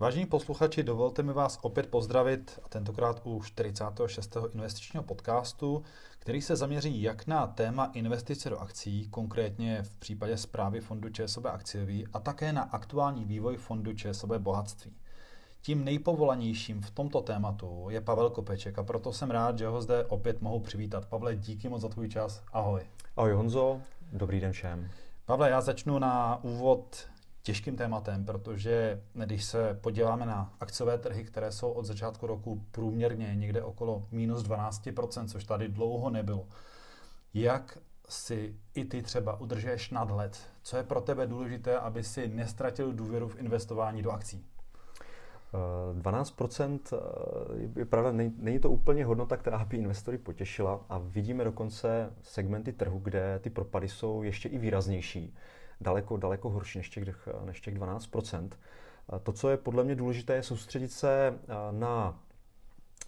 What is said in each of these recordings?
Vážení posluchači, dovolte mi vás opět pozdravit, a tentokrát u 46. investičního podcastu, který se zaměří jak na téma investice do akcí, konkrétně v případě zprávy fondu ČSOB akciový, a také na aktuální vývoj fondu ČSOB bohatství. Tím nejpovolanějším v tomto tématu je Pavel Kopeček a proto jsem rád, že ho zde opět mohu přivítat. Pavle, díky moc za tvůj čas. Ahoj. Ahoj Honzo, dobrý den všem. Pavle, já začnu na úvod těžkým tématem, protože když se podíváme na akciové trhy, které jsou od začátku roku průměrně někde okolo minus 12%, což tady dlouho nebylo, jak si i ty třeba udržuješ nadhled? Co je pro tebe důležité, aby si nestratil důvěru v investování do akcí? 12% eh, je pravda, není to úplně hodnota, která by investory potěšila a vidíme dokonce segmenty trhu, kde ty propady jsou ještě i výraznější daleko, daleko horší než těch, než těch 12%. To, co je podle mě důležité, je soustředit se na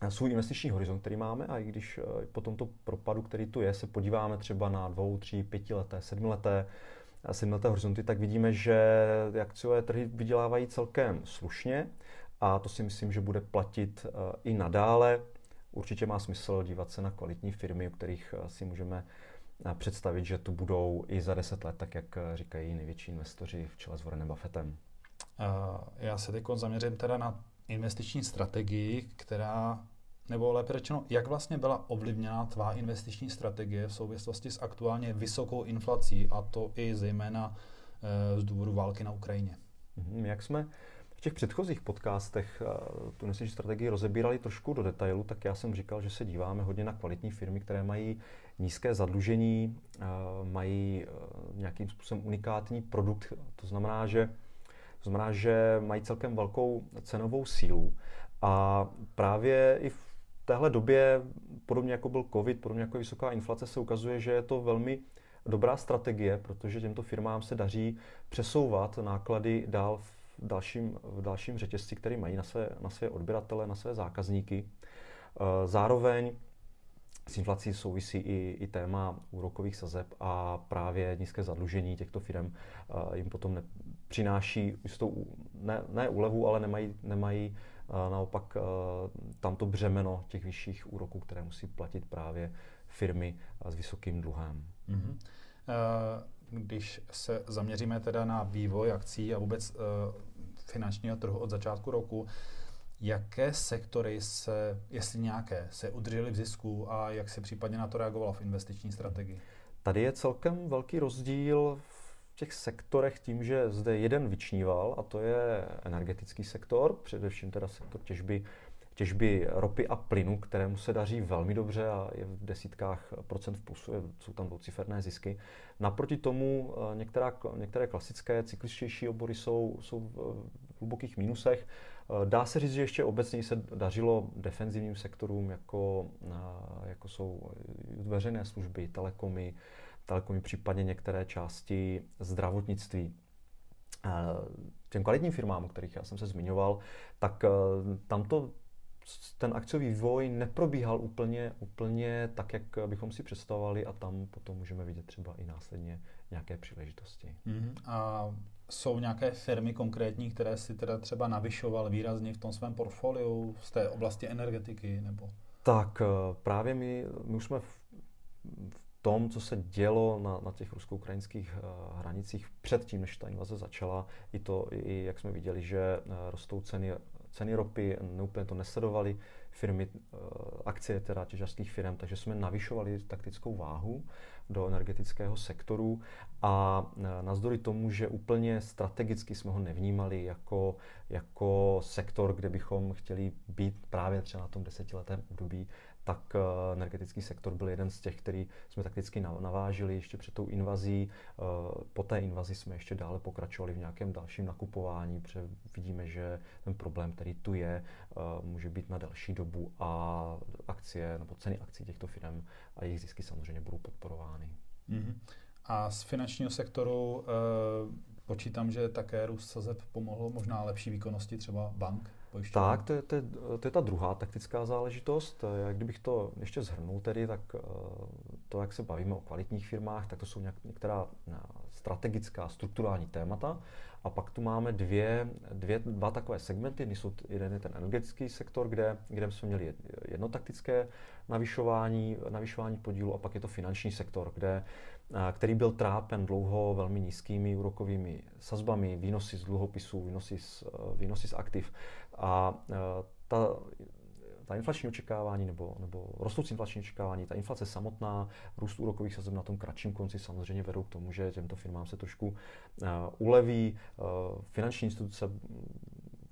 svůj investiční horizont, který máme a i když po tomto propadu, který tu je, se podíváme třeba na dvou, tři, pětileté, sedmileté, sedmileté horizonty, tak vidíme, že akciové trhy vydělávají celkem slušně a to si myslím, že bude platit i nadále. Určitě má smysl dívat se na kvalitní firmy, o kterých si můžeme představit, že tu budou i za deset let, tak jak říkají největší investoři v čele s Warrenem Buffettem? Já se teď zaměřím teda na investiční strategii, která, nebo lépe řečeno, jak vlastně byla ovlivněna tvá investiční strategie v souvislosti s aktuálně vysokou inflací, a to i zejména eh, z důvodu války na Ukrajině. Mhm, jak jsme těch předchozích podcastech eh, tu investiční strategii rozebírali trošku do detailu, tak já jsem říkal, že se díváme hodně na kvalitní firmy, které mají nízké zadlužení, eh, mají eh, nějakým způsobem unikátní produkt, to znamená, že to znamená, že mají celkem velkou cenovou sílu. A právě i v téhle době, podobně jako byl COVID, podobně jako vysoká inflace, se ukazuje, že je to velmi dobrá strategie, protože těmto firmám se daří přesouvat náklady dál v dalším, v dalším řetězci, který mají na své, na své odběratele, na své zákazníky. Eh, zároveň s inflací souvisí i, i téma úrokových sazeb a právě nízké zadlužení těchto firm eh, jim potom ne, přináší jistou, ne, ne úlevu, ale nemají, nemají eh, naopak tamto břemeno těch vyšších úroků, které musí platit právě firmy s vysokým dluhem. Mm-hmm. Když se zaměříme teda na vývoj akcí a vůbec finančního trhu od začátku roku, jaké sektory se, jestli nějaké, se udržely v zisku a jak se případně na to reagovalo v investiční strategii? Tady je celkem velký rozdíl v těch sektorech tím, že zde jeden vyčníval a to je energetický sektor, především teda sektor těžby těžby ropy a plynu, kterému se daří velmi dobře a je v desítkách procent v plusu, jsou tam dvouciferné zisky. Naproti tomu eh, některá, některé klasické cykličtější obory jsou, jsou v hlubokých mínusech. Eh, dá se říct, že ještě obecně se dařilo defenzivním sektorům, jako, eh, jako jsou veřejné služby, telekomy, telekomy, případně některé části zdravotnictví těm kvalitním firmám, o kterých já jsem se zmiňoval, tak tam to ten akciový vývoj neprobíhal úplně, úplně tak, jak bychom si představovali a tam potom můžeme vidět třeba i následně nějaké příležitosti. Mm-hmm. A jsou nějaké firmy konkrétní, které si teda třeba navyšoval výrazně v tom svém portfoliu z té oblasti energetiky nebo? Tak eh, právě my, my už jsme v, v tom, co se dělo na, na těch rusko-ukrajinských uh, hranicích předtím, než ta invaze začala, i to, i jak jsme viděli, že uh, rostou ceny ceny ropy, neúplně to nesledovali firmy, eh, akcie teda těžařských firm, takže jsme navyšovali taktickou váhu do energetického sektoru. A eh, navzdory tomu, že úplně strategicky jsme ho nevnímali jako, jako sektor, kde bychom chtěli být právě třeba na tom desetiletém období, tak eh, energetický sektor byl jeden z těch, který jsme takticky navážili ještě před tou invazí. Eh, po té invazi jsme ještě dále pokračovali v nějakém dalším nakupování, protože vidíme, že ten problém, který tu je, eh, může být na delší dobu a akcie nebo ceny akcí těchto firm a jejich zisky samozřejmě budou podporovány. Mm-hmm. A z finančního sektoru počítám, že také růst sazeb pomohl možná lepší výkonnosti třeba bank? pojišťovny? Tak, to je, to, je, to je ta druhá taktická záležitost. Jak kdybych to ještě zhrnul tedy, tak eh, to, jak se bavíme o kvalitních firmách, tak to jsou nějak, některá strategická, strukturální témata. A pak tu máme dvě, dvě, dva takové segmenty. Jsou, jeden je ten energetický sektor, kde, kde jsme měli jedno taktické navyšování, navyšování podílu a pak je to finanční sektor, kde, který byl trápen dlouho velmi nízkými úrokovými sazbami, výnosy z dluhopisů, výnosy z, výnosy z aktiv. A ta ta inflační očekávání nebo, nebo rostoucí inflační očekávání, ta inflace samotná, růst úrokových sazeb na tom kratším konci samozřejmě vedou k tomu, že těmto firmám se trošku uh, uleví. Uh, finanční instituce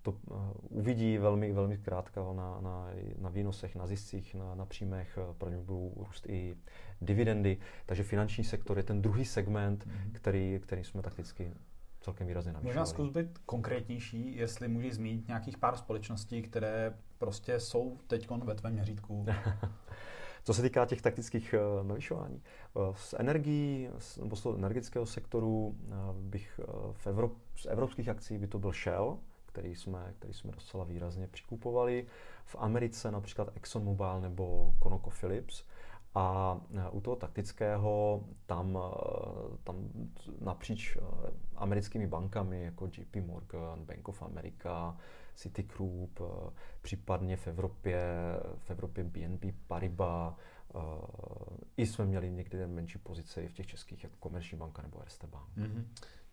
to uh, uvidí velmi, velmi krátka na, na, na výnosech, na ziscích, na, na příjmech, pro ně budou růst i dividendy. Takže finanční sektor je ten druhý segment, mm-hmm. který, který jsme takticky celkem výrazně navyšovali. Možná zkus být konkrétnější, jestli můžeš zmínit nějakých pár společností, které prostě jsou teď ve tvém měřítku. Co se týká těch taktických uh, navyšování, z energií, nebo z toho energetického sektoru bych v Evrop, z evropských akcí by to byl Shell, který jsme, který jsme docela výrazně přikupovali. V Americe například ExxonMobil nebo ConocoPhillips. A u toho taktického tam, tam napříč americkými bankami jako JP Morgan, Bank of America, Citigroup, eh, případně v Evropě, v Evropě BNP Paribas, eh, i jsme měli někdy menší pozice i v těch českých, jako Komerční banka nebo Erste Bank. Mm-hmm.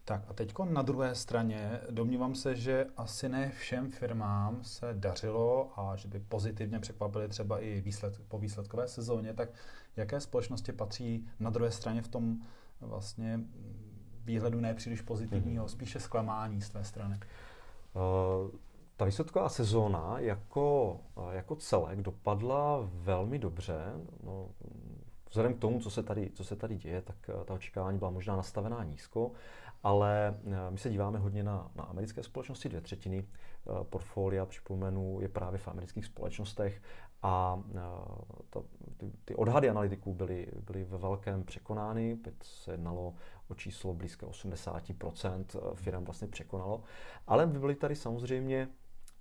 Tak a teď na druhé straně domnívám se, že asi ne všem firmám se dařilo a že by pozitivně překvapily třeba i výsled, po výsledkové sezóně, tak jaké společnosti patří na druhé straně v tom vlastně výhledu nepříliš pozitivního, mm-hmm. spíše zklamání z tvé strany? Uh, ta výsledková sezóna jako, jako celek dopadla velmi dobře. No, vzhledem k tomu, co se, tady, co se tady děje, tak eh, ta očekávání byla možná nastavená nízko, ale eh, my se díváme hodně na, na americké společnosti, dvě třetiny eh, portfolia, připomenu, je právě v amerických společnostech a to, ty, ty odhady analytiků byly, byly ve velkém překonány, opět se jednalo o číslo blízké 80% firm vlastně překonalo, ale byly tady samozřejmě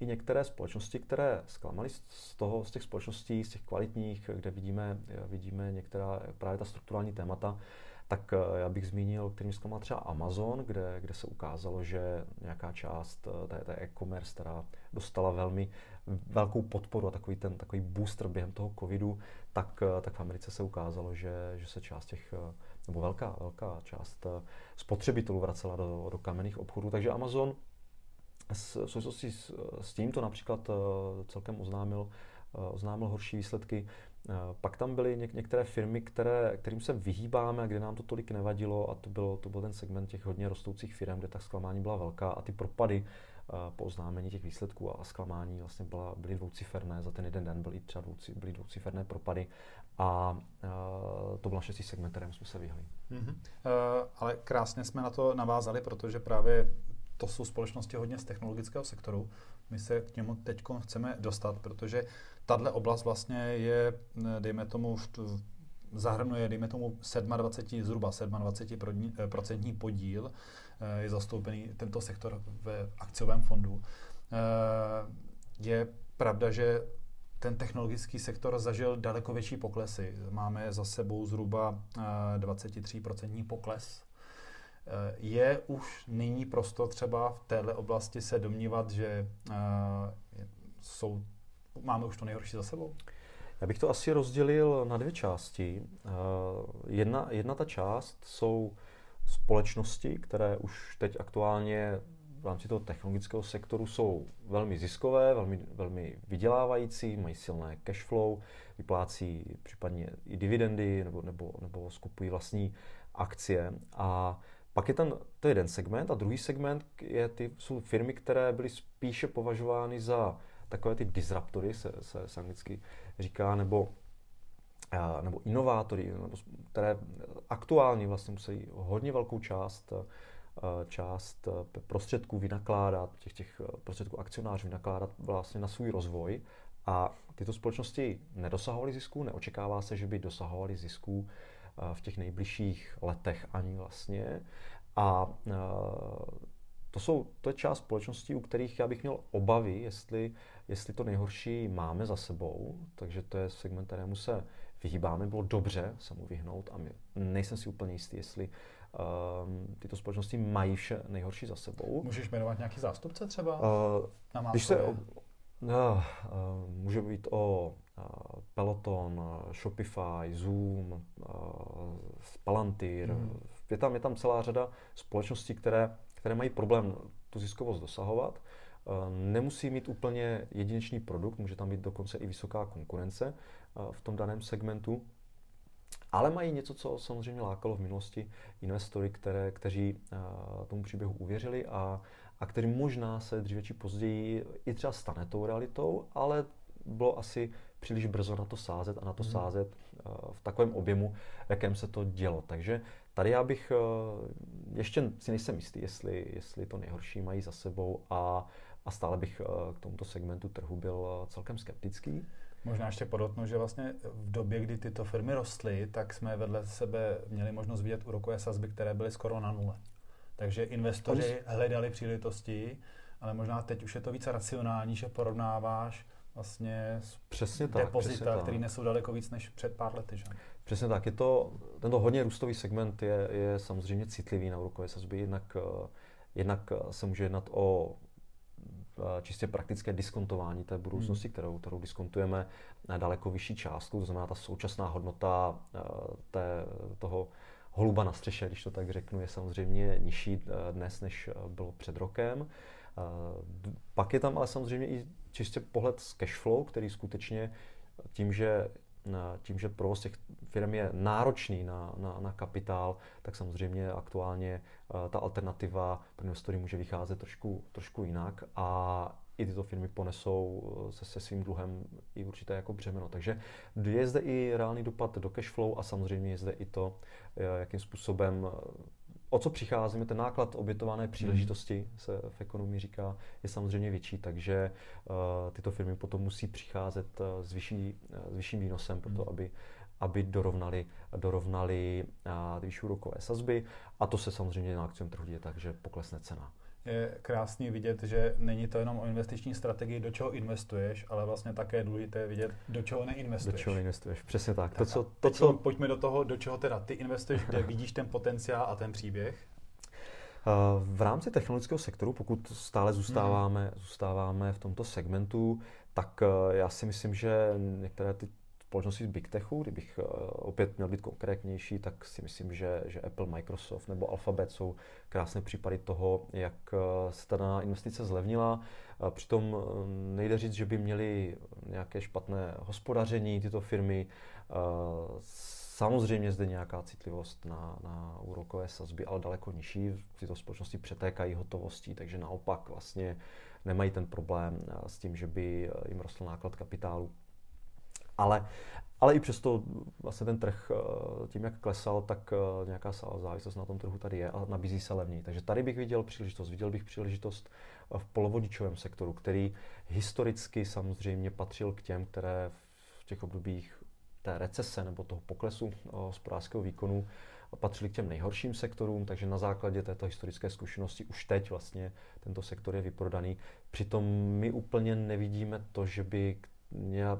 i některé společnosti, které zklamaly z, toho, z těch společností, z těch kvalitních, kde vidíme, vidíme některá právě ta strukturální témata, tak eh, já bych zmínil, kterým zklamal třeba Amazon, kde, kde se ukázalo, že nějaká část eh, té, té e-commerce, která dostala velmi velkou podporu a takový ten takový booster během toho covidu, tak, eh, tak v Americe se ukázalo, že, že se část těch, nebo velká, velká část spotřebitelů vracela do, do kamenných obchodů. Takže Amazon v souvislosti s, s tímto například celkem oznámil, oznámil horší výsledky. Eh, pak tam byly něk- některé firmy, které, kterým se vyhýbáme a kde nám to tolik nevadilo a to, bylo, to byl ten segment těch hodně rostoucích firm, kde ta zklamání byla velká a ty propady po oznámení těch výsledků a zklamání vlastně byla, byly dvouciferné, za ten jeden den byly třeba dvouci, byly dvouciferné propady a, a to byl šestý segment, kterým jsme se vyhli. Mm-hmm. Uh, ale krásně jsme na to navázali, protože právě to jsou společnosti hodně z technologického sektoru. My se k němu teď chceme dostat, protože tahle oblast vlastně je, dejme tomu, zahrnuje, dejme tomu, 27, zhruba 27 eh, procentní podíl, eh, je zastoupený tento sektor ve akciovém fondu. Eh, je pravda, že ten technologický sektor zažil daleko větší poklesy. Máme za sebou zhruba 23% pokles je už nyní prosto třeba v téhle oblasti se domnívat, že jsou, máme už to nejhorší za sebou? Já bych to asi rozdělil na dvě části. Uh, jedna, jedna ta část jsou společnosti, které už teď aktuálně v rámci toho technologického sektoru jsou velmi ziskové, velmi, velmi vydělávající, mají silné cash flow, vyplácí případně i dividendy nebo, nebo, nebo skupují vlastní akcie a pak je ten, to je jeden segment a druhý segment je ty, jsou firmy, které byly spíše považovány za takové ty disruptory, se, se, se anglicky říká, nebo, nebo inovátory, nebo, které aktuálně vlastně musí hodně velkou část část prostředků vynakládat, těch, těch prostředků akcionářů vynakládat vlastně na svůj rozvoj. A tyto společnosti nedosahovaly zisků, neočekává se, že by dosahovaly zisků v těch nejbližších letech ani vlastně. A to, jsou, to je část společností, u kterých já bych měl obavy, jestli, jestli to nejhorší máme za sebou, takže to je segment, kterému se vyhýbáme, bylo dobře se mu vyhnout a my, nejsem si úplně jistý, jestli um, tyto společnosti mají vše nejhorší za sebou. Můžeš jmenovat nějaký zástupce třeba? Uh, na když se, uh, uh, může být o uh, Peloton, Shopify, Zoom, uh, Palantir. Hmm. Je, tam, je tam celá řada společností, které, které mají problém tu ziskovost dosahovat. Uh, nemusí mít úplně jedinečný produkt, může tam být dokonce i vysoká konkurence uh, v tom daném segmentu. Ale mají něco, co samozřejmě lákalo v minulosti investory, které, kteří uh, tomu příběhu uvěřili a, a který možná se dříve či později i třeba stane tou realitou, ale bylo asi příliš brzo na to sázet a na to hmm. sázet v takovém objemu, v jakém se to dělo. Takže tady já bych uh, ještě si nejsem jistý, jestli, jestli to nejhorší mají za sebou a, a stále bych uh, k tomuto segmentu trhu byl celkem skeptický. Možná ještě podotnu, že vlastně v době, kdy tyto firmy rostly, tak jsme vedle sebe měli možnost vidět úrokové sazby, které byly skoro na nule. Takže investoři hledali příležitosti, ale možná teď už je to více racionální, že porovnáváš vlastně přesně tak, depozita, přesně které nesou daleko víc než před pár lety. Že? Přesně tak. Je to, tento hodně růstový segment je, je samozřejmě citlivý na úrokové sazby, jednak, eh, jednak se může jednat o Eh, čistě praktické diskontování té budoucnosti, hmm. kterou, kterou diskontujeme na daleko vyšší částku, to znamená ta současná hodnota eh, té, toho holuba na střeše, když to tak řeknu, je samozřejmě nižší eh, dnes, než bylo před rokem. Pak je tam ale samozřejmě i čistě pohled z cash flow, který skutečně tím, že tím, že provoz těch firm je náročný na, na, na kapitál, tak samozřejmě aktuálně uh, ta alternativa pro investory může vycházet trošku, trošku jinak a i tyto firmy ponesou eh, se, se svým dluhem i určité jako břemeno. Takže je zde i reálný dopad do cash flow a samozřejmě je zde i to, eh, jakým způsobem o co přicházíme, ten náklad obětované hmm. příležitosti, se v ekonomii říká, je samozřejmě větší, takže uh, tyto firmy potom musí přicházet uh, s, vyšší, uh, s vyšším výnosem, proto hmm. aby aby dorovnali, dorovnali ty vyšší úrokové sazby a to se samozřejmě na akciovém trhu děje tak, že poklesne cena je krásný vidět, že není to jenom o investiční strategii, do čeho investuješ, ale vlastně také je důležité vidět, do čeho neinvestuješ. Do čeho neinvestuješ, přesně tak. tak to, co, to, co... Pojďme do toho, do čeho teda ty investuješ, kde vidíš ten potenciál a ten příběh. V rámci technologického sektoru, pokud stále zůstáváme, hmm. zůstáváme v tomto segmentu, tak eh, já si myslím, že některé ty společnosti z Big Techu, kdybych uh, opět měl být konkrétnější, tak si myslím, že, že Apple, Microsoft nebo Alphabet jsou krásné případy toho, jak uh, se ta investice zlevnila. Uh, přitom nejde říct, že by měli nějaké špatné hospodaření tyto firmy. Samozřejmě zde nějaká citlivost na, na úrokové sazby, ale daleko nižší. Tyto společnosti přetékají hotovostí, takže naopak vlastně nemají ten problém s tím, že by jim rostl náklad kapitálu. Ale, ale i přesto vlastně ten trh eh, tím, jak klesal, tak eh, nějaká závislost na tom trhu tady je a nabízí se levněji. Takže tady bych viděl příležitost. Viděl bych příležitost v polovodičovém sektoru, který historicky samozřejmě patřil k těm, které v těch obdobích té recese nebo toho poklesu eh, hospodářského výkonu patřili k těm nejhorším sektorům, takže na základě této historické zkušenosti už teď vlastně tento sektor je vyprodaný. Přitom my úplně nevidíme to, že by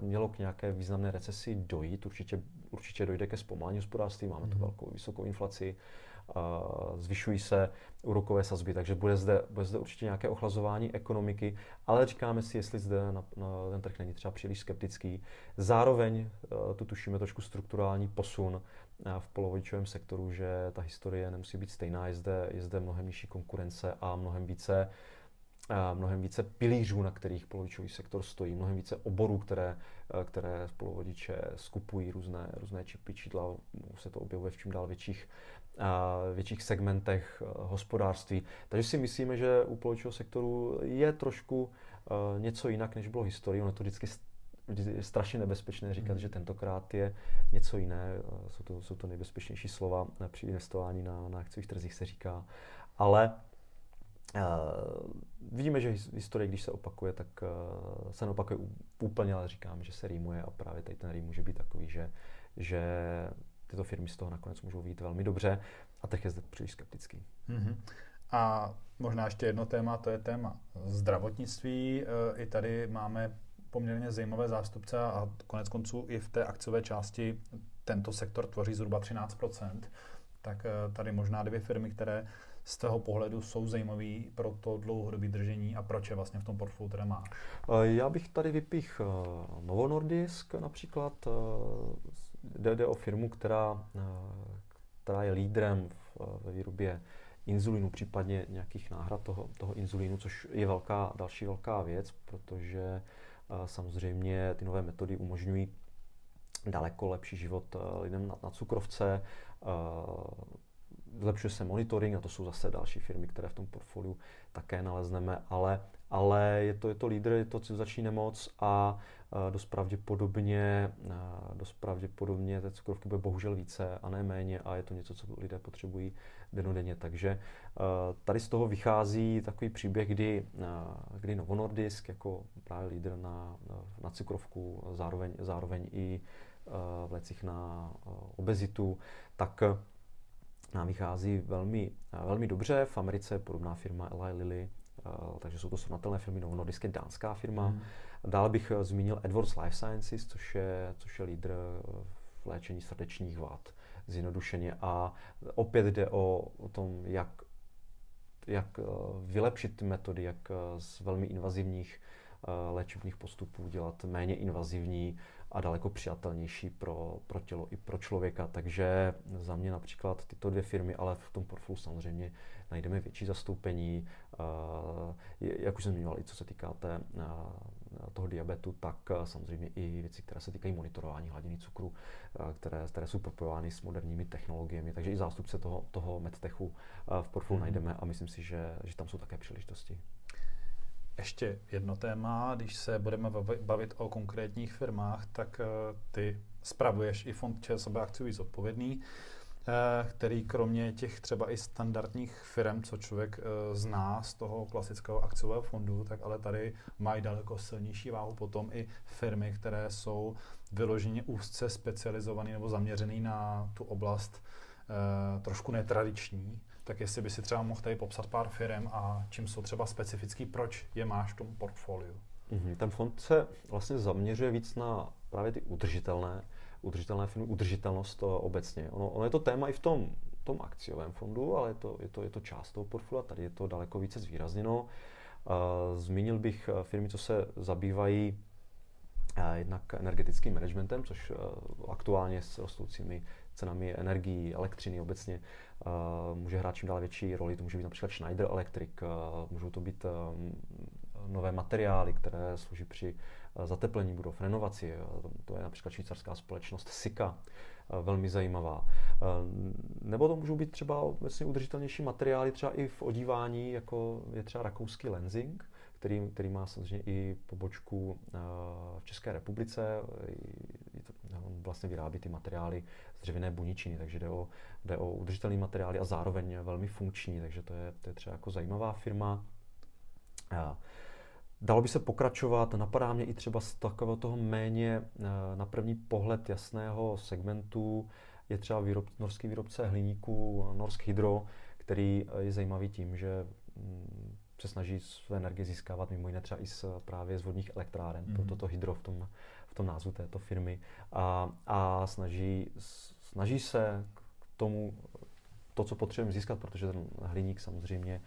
mělo k nějaké významné recesi dojít. Určitě, určitě dojde ke zpomalení hospodářství, máme tu mhm. velkou vysokou inflaci, zvyšují se úrokové sazby, takže bude zde, bude zde určitě nějaké ochlazování ekonomiky, ale říkáme si, jestli zde na, na ten trh není třeba příliš skeptický. Zároveň tu tušíme trošku strukturální posun v polovodičovém sektoru, že ta historie nemusí být stejná, je zde, je zde mnohem nižší konkurence a mnohem více mnohem více pilířů, na kterých polovičový sektor stojí, mnohem více oborů, které, které polovodiče skupují, různé, různé čipy, čidla, se to objevuje v čím dál větších, větších segmentech hospodářství. Takže si myslíme, že u polovičového sektoru je trošku něco jinak, než bylo historii. Ono je to vždycky je strašně nebezpečné říkat, hmm. že tentokrát je něco jiné. Jsou to, jsou to nejbezpečnější slova při investování na, na akciových trzích se říká. Ale Uh, vidíme, že historie, když se opakuje, tak uh, se neopakuje úplně, ale říkám, že se rýmuje a právě tady ten rým může být takový, že, že tyto firmy z toho nakonec můžou být velmi dobře a trh je zde příliš skeptický. Mm-hmm. A možná ještě jedno téma, to je téma zdravotnictví. I tady máme poměrně zajímavé zástupce a konec konců i v té akciové části tento sektor tvoří zhruba 13% tak tady možná dvě firmy, které z toho pohledu jsou zajímavý pro to dlouhodobé držení a proč je vlastně v tom portfoliu teda má? Eh, já bych tady vypích eh, Novo Nordisk například. Eh, jde, o firmu, která, která je lídrem ve výrobě inzulínu, případně nějakých náhrad toho, toho inzulínu, což je velká, další velká věc, protože samozřejmě ty nové metody umožňují daleko lepší život lidem na, na cukrovce, zlepšuje se monitoring a to jsou zase další firmy, které v tom portfoliu také nalezneme, ale, ale je to, je to lídr, je to civilizační nemoc a dost pravděpodobně, dost pravděpodobně té cukrovky bude bohužel více a ne méně a je to něco, co lidé potřebují denodenně. Takže tady z toho vychází takový příběh, kdy, kdy Novo Nordisk jako právě lídr na, na cukrovku, zároveň, zároveň i v lecích na obezitu, tak nám vychází velmi, velmi dobře. V Americe je podobná firma Eli Lilly, eh, takže jsou to srovnatelné firmy. Novo Nordisk je dánská firma. Hmm. Dále bych eh, zmínil Edwards Life Sciences, což je, což je lídr eh, v léčení srdečních vad, zjednodušeně. A opět jde o, o tom, jak, jak vylepšit ty metody, jak z velmi invazivních léčebných postupů dělat méně invazivní, a daleko přijatelnější pro, pro tělo i pro člověka. Takže za mě například tyto dvě firmy, ale v tom portfoliu samozřejmě najdeme větší zastoupení. Jak už jsem zmiňoval, i co se týká té, toho diabetu, tak samozřejmě i věci, které se týkají monitorování hladiny cukru, které, které jsou propojovány s moderními technologiemi. Takže i zástupce toho, toho medtechu v portfoliu mm-hmm. najdeme a myslím si, že, že tam jsou také příležitosti. Ještě jedno téma, když se budeme bavit o konkrétních firmách, tak eh, ty spravuješ i fond ČSOB akciový zodpovědný, eh, který kromě těch třeba i standardních firm, co člověk eh, zná z toho klasického akciového fondu, tak ale tady mají daleko silnější váhu potom i firmy, které jsou vyloženě úzce specializované nebo zaměřené na tu oblast trošku netradiční, tak jestli by si třeba mohl tady popsat pár firm a čím jsou třeba specifický, proč je máš v tom portfoliu. Mm-hmm. Ten fond se vlastně zaměřuje víc na právě ty udržitelné, udržitelné firmy, udržitelnost obecně. Ono, ono je to téma i v tom, tom akciovém fondu, ale je to, je to, je to část toho portfolia, tady je to daleko více zvýrazněno. Zmínil bych eh, firmy, co se zabývají eh, jednak energetickým managementem, což eh, aktuálně s rostoucími cenami energií, elektřiny obecně může hrát čím dál větší roli. To může být například Schneider Electric, můžou to být nové materiály, které slouží při zateplení budov, renovaci. To je například švýcarská společnost Sika, velmi zajímavá. Nebo to můžou být třeba obecně udržitelnější materiály, třeba i v odívání, jako je třeba rakouský lensing, který, který má samozřejmě i pobočku v České republice. On vlastně vyrábí ty materiály z dřevěné buničiny, takže jde o, jde o udržitelný materiály a zároveň velmi funkční, takže to je, to je třeba jako zajímavá firma. Dalo by se pokračovat, napadá mě i třeba z takového toho méně na první pohled jasného segmentu, je třeba výrob, norský výrobce hliníků Norsk Hydro, který je zajímavý tím, že mm, se snaží své energie získávat mimo jiné třeba i z, právě z vodních elektráren, mm-hmm. proto to hydro v tom, tom názvu této firmy. A, a snaží, snaží se k tomu to, co potřebujeme získat, protože ten hliník samozřejmě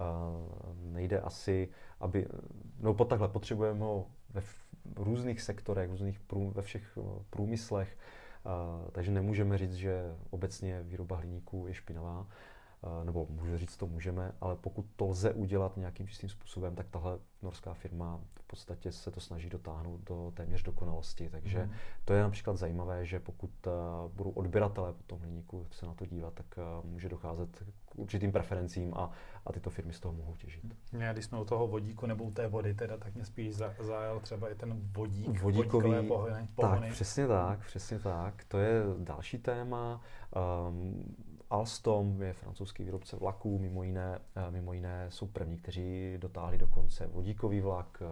uh, nejde asi, aby, no pod takhle, potřebujeme ho ve různých sektorech, různých prů, ve všech průmyslech, uh, takže nemůžeme říct, že obecně výroba hliníku je špinavá. Eh, nebo můžu říct, to můžeme, ale pokud to lze udělat nějakým čistým způsobem, tak tahle norská firma v podstatě se to snaží dotáhnout do téměř dokonalosti. Takže mm. to je například zajímavé, že pokud uh, budou odběratelé po tom hliníku se na to dívat, tak uh, může docházet k určitým preferencím a, a tyto firmy z toho mohou těžit. Já, když jsme u toho vodíku nebo u té vody, teda, tak mě spíš zajel třeba i ten vodík, Vodíkový, pohony, pohony. Tak, přesně tak, přesně tak. To je další téma. Um, Alstom je francouzský výrobce vlaků, mimo jiné, eh, mimo jiné jsou první, kteří dotáhli dokonce vodíkový vlak.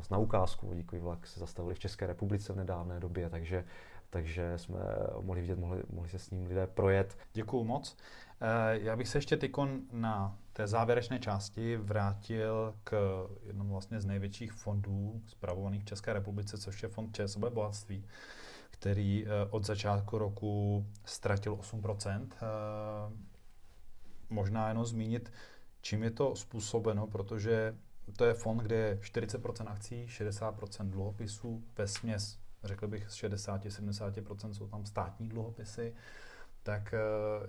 S eh, naukázku vodíkový vlak se zastavili v České republice v nedávné době, takže, takže jsme mohli vidět, mohli, mohli se s ním lidé projet. Děkuju moc. Eh, já bych se ještě tykon na té závěrečné části vrátil k jednomu vlastně z největších fondů zpravovaných v České republice, což je fond ČSOB bohatství, který eh, od začátku roku ztratil 8%. Eh, možná jenom zmínit, čím je to způsobeno, protože to je fond, kde je 40% akcí, 60% dluhopisů, ve směs, řekl bych, z 60-70% jsou tam státní dluhopisy, tak eh,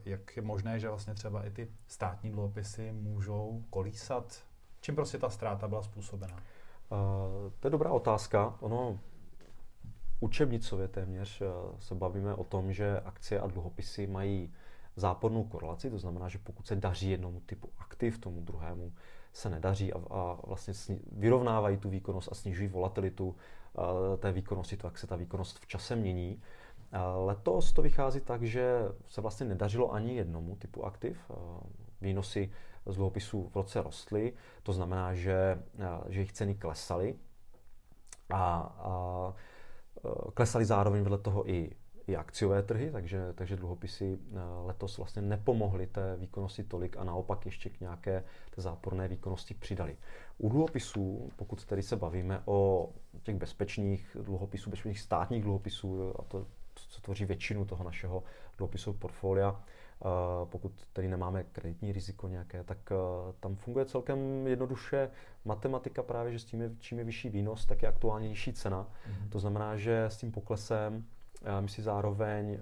jak je možné, že vlastně třeba i ty státní dluhopisy můžou kolísat? Čím prostě ta ztráta byla způsobena? Uh, to je dobrá otázka. Ono učebnicově téměř uh, se bavíme o tom, že akcie a dluhopisy mají zápornou korelaci, to znamená, že pokud se daří jednomu typu aktiv, tomu druhému se nedaří a, a vlastně sni- vyrovnávají tu výkonnost a snižují volatilitu uh, té výkonnosti, to jak se ta výkonnost v čase mění. Letos to vychází tak, že se vlastně nedařilo ani jednomu typu aktiv. Výnosy z dluhopisů v roce rostly, to znamená, že, že jejich ceny klesaly a, a klesaly zároveň vedle toho i, i akciové trhy, takže, takže dluhopisy letos vlastně nepomohly té výkonnosti tolik a naopak ještě k nějaké té záporné výkonnosti přidali. U dluhopisů, pokud tedy se bavíme o těch bezpečných dluhopisů, bezpečných státních dluhopisů, a to co tvoří většinu toho našeho dluhopisového portfolia. Pokud tedy nemáme kreditní riziko nějaké, tak tam funguje celkem jednoduše matematika právě, že s tím je, čím je vyšší výnos, tak je aktuálně nižší cena. Mm-hmm. To znamená, že s tím poklesem my si zároveň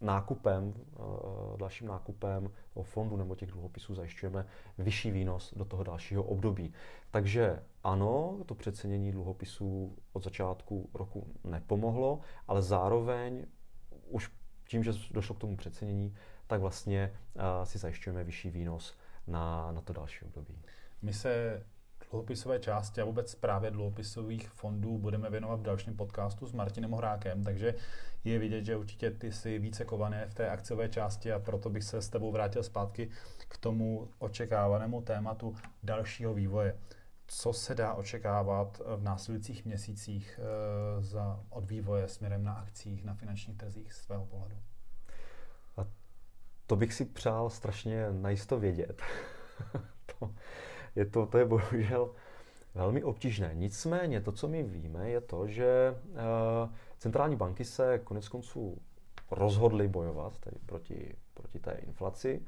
nákupem, dalším nákupem o fondu nebo těch dluhopisů zajišťujeme vyšší výnos do toho dalšího období. Takže ano, to přecenění dluhopisů od začátku roku nepomohlo, ale zároveň už tím, že došlo k tomu přecenění, tak vlastně si zajišťujeme vyšší výnos na, na to další období. My se dluhopisové části a vůbec právě dluhopisových fondů budeme věnovat v dalším podcastu s Martinem Horákem, takže je vidět, že určitě ty jsi více kované v té akciové části a proto bych se s tebou vrátil zpátky k tomu očekávanému tématu dalšího vývoje. Co se dá očekávat v následujících měsících e, za, od vývoje směrem na akcích, na finančních trzích z svého pohledu? To bych si přál strašně najisto vědět. to, je to, to je bohužel velmi obtížné. Nicméně to, co my víme, je to, že uh, centrální banky se konec konců rozhodly bojovat tedy proti, proti té inflaci.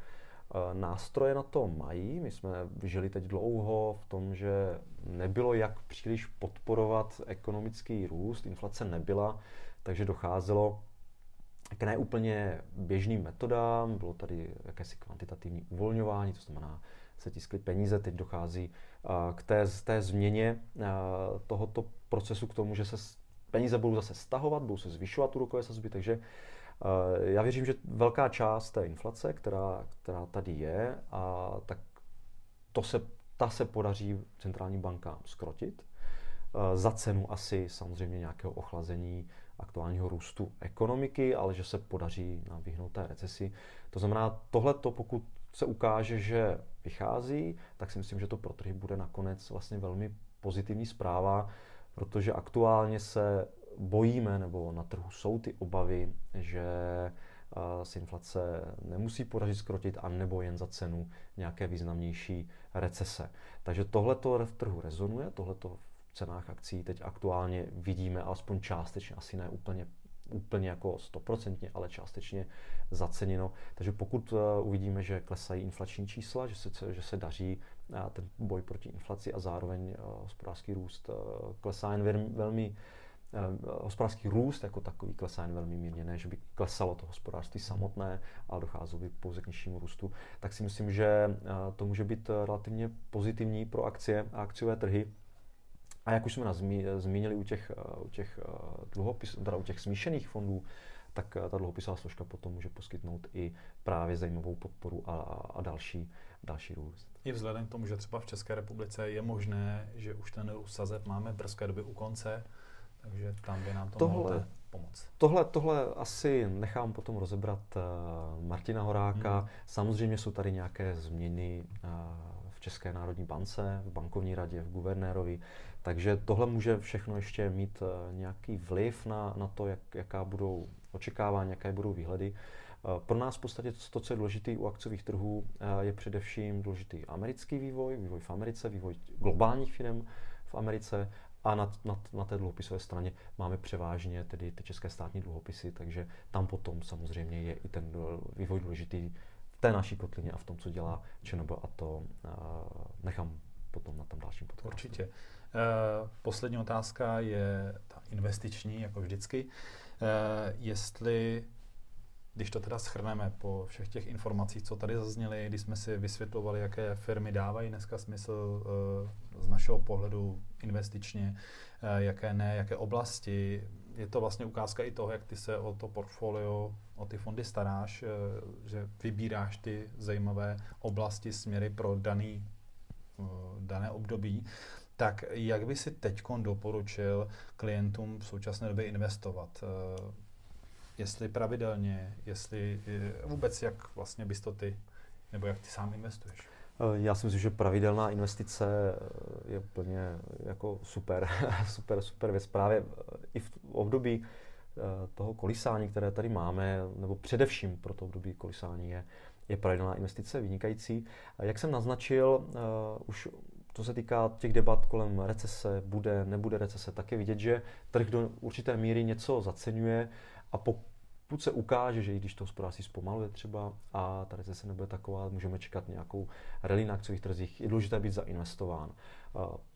Uh, nástroje na to mají. My jsme žili teď dlouho v tom, že nebylo jak příliš podporovat ekonomický růst, inflace nebyla, takže docházelo k neúplně běžným metodám. Bylo tady jakési kvantitativní uvolňování, to znamená se tiskly peníze, teď dochází k té, té změně tohoto procesu k tomu, že se peníze budou zase stahovat, budou se zvyšovat úrokové sazby, takže já věřím, že velká část té inflace, která, která tady je, a tak to se, ta se podaří centrálním bankám skrotit. Za cenu asi samozřejmě nějakého ochlazení aktuálního růstu ekonomiky, ale že se podaří nám vyhnout té recesi. To znamená, tohle pokud se ukáže, že vychází, tak si myslím, že to pro trhy bude nakonec vlastně velmi pozitivní zpráva, protože aktuálně se bojíme, nebo na trhu jsou ty obavy, že se inflace nemusí podařit skrotit, anebo jen za cenu nějaké významnější recese. Takže tohle to v trhu rezonuje, tohle to cenách akcí teď aktuálně vidíme, alespoň částečně, asi ne úplně úplně jako stoprocentně, ale částečně zaceněno. Takže pokud eh, uvidíme, že klesají inflační čísla, že se, že se daří eh, ten boj proti inflaci a zároveň eh, hospodářský růst klesá jen velmi, hospodářský růst jako takový klesá jen velmi mírně, ne, že by klesalo to hospodářství samotné, ale docházelo by pouze k nižšímu růstu, tak si myslím, že to může být relativně pozitivní pro akcie a akciové trhy. A jak už jsme zmínili u těch, u těch dluhopisů, teda u těch smíšených fondů, tak ta dluhopisová složka potom může poskytnout i právě zajímavou podporu a, a další, další růst. I vzhledem k tomu, že třeba v České republice je možné, že už ten růst sazeb máme v brzké době u konce, takže tam by nám to tohle, mohlo pomoct. Tohle, tohle asi nechám potom rozebrat uh, Martina Horáka. Hmm. Samozřejmě jsou tady nějaké změny uh, v České národní bance, v bankovní radě, v guvernérovi. Takže tohle může všechno ještě mít eh, nějaký vliv na, na to, jak, jaká budou očekávání, jaké budou výhledy. Eh, pro nás v podstatě to, co je důležité u akciových trhů, je především důležitý americký vývoj, vývoj v Americe, vývoj globálních firm v Americe a na, na, na té dluhopisové straně máme převážně tedy ty české státní dluhopisy, takže tam potom samozřejmě je i ten vývoj důležitý v té naší kotlině a v tom, co dělá ČNB a to nechám potom na tom dalším podcastu. Určitě. Uh, poslední otázka je ta investiční, jako vždycky. Uh, jestli když to teda schrneme po všech těch informacích, co tady zazněly, když jsme si vysvětlovali, jaké firmy dávají dneska smysl z našeho pohledu investičně, jaké ne, jaké oblasti, je to vlastně ukázka i toho, jak ty se o to portfolio, o ty fondy staráš, že vybíráš ty zajímavé oblasti, směry pro daný, dané období. Tak jak by si teď doporučil klientům v současné době investovat? jestli pravidelně, jestli eh, vůbec jak vlastně bys to ty, nebo jak ty sám investuješ? Eh, já si myslím, že pravidelná investice eh, je úplně jako super, super, super věc. Právě i v období toho kolisání, které tady máme, nebo především pro to období kolisání je, je pravidelná investice vynikající. Jak jsem naznačil, už to se týká těch debat kolem recese, bude, nebude recese, tak je vidět, že trh do určité míry něco zaceňuje a po, pokud se ukáže, že i když to hospodářství zpomaluje třeba a ta recese nebude taková, můžeme čekat nějakou rally na akciových trzích, je důležité být zainvestován.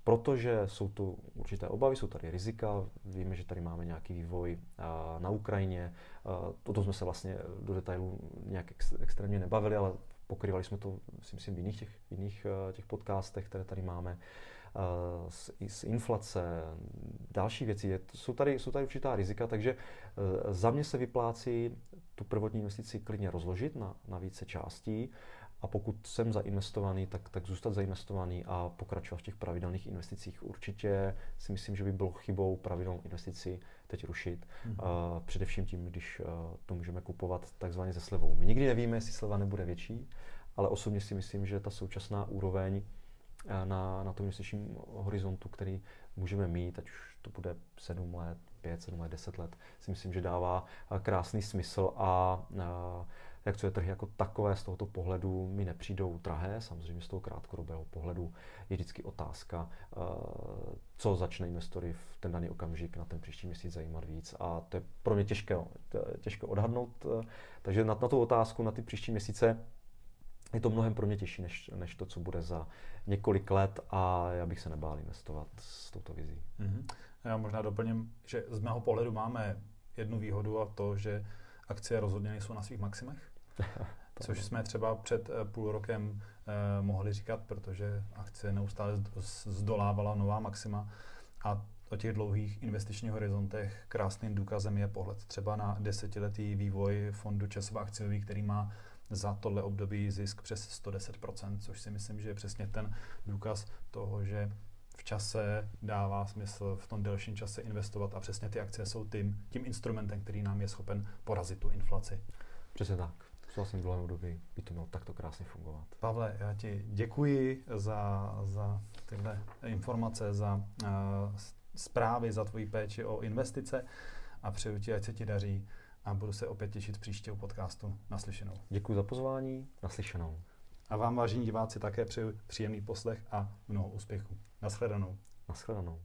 Protože jsou tu určité obavy, jsou tady rizika, víme, že tady máme nějaký vývoj na Ukrajině, toto jsme se vlastně do detailu nějak extrémně nebavili, ale pokrývali jsme to, si myslím, v jiných těch, v jiných těch podcastech, které tady máme z, z inflace, další věci. Jsou tady, jsou tady určitá rizika, takže e, za mě se vyplácí tu prvotní investici klidně rozložit na, na více částí a pokud jsem zainvestovaný, tak, tak zůstat zainvestovaný a pokračovat v těch pravidelných investicích. Určitě si myslím, že by bylo chybou pravidelnou investici teď rušit. Mm-hmm. Uh, především tím, když uh, to můžeme kupovat takzvaně ze slevou. My nikdy nevíme, jestli sleva nebude větší, ale osobně si myslím, že ta současná úroveň na, na tom investičním horizontu, který můžeme mít, ať už to bude 7 let, 5, 7 let, 10 let, si myslím, že dává krásný smysl a, a jak co je trhy jako takové z tohoto pohledu mi nepřijdou drahé, samozřejmě z toho krátkodobého pohledu je vždycky otázka, co začne investory v ten daný okamžik na ten příští měsíc zajímat víc a to je pro mě těžké, těžké odhadnout, takže na, na tu otázku na ty příští měsíce je to mnohem pro mě těžší, než, než to, co bude za několik let a já bych se nebál investovat s touto vizí. Mm-hmm. Já možná doplním, že z mého pohledu máme jednu výhodu a to, že akcie rozhodně nejsou na svých maximech. Což jsme třeba před eh, půl rokem eh, mohli říkat, protože akcie neustále zdolávala nová maxima. A o těch dlouhých investičních horizontech krásným důkazem je pohled třeba na desetiletý vývoj fondu časová akciový, který má za tohle období zisk přes 110%, což si myslím, že je přesně ten důkaz toho, že v čase dává smysl v tom delším čase investovat a přesně ty akcie jsou tím, tím instrumentem, který nám je schopen porazit tu inflaci. Přesně tak. V vlastně dlouhém období by to mělo takto krásně fungovat. Pavle, já ti děkuji za, za tyhle informace, za uh, zprávy, za tvoji péči o investice a přeju ti, ať se ti daří a budu se opět těšit příštího podcastu naslyšenou. Děkuji za pozvání, naslyšenou. A vám, vážení diváci, také přeju příjemný poslech a mnoho úspěchů. Naschledanou. Naschledanou.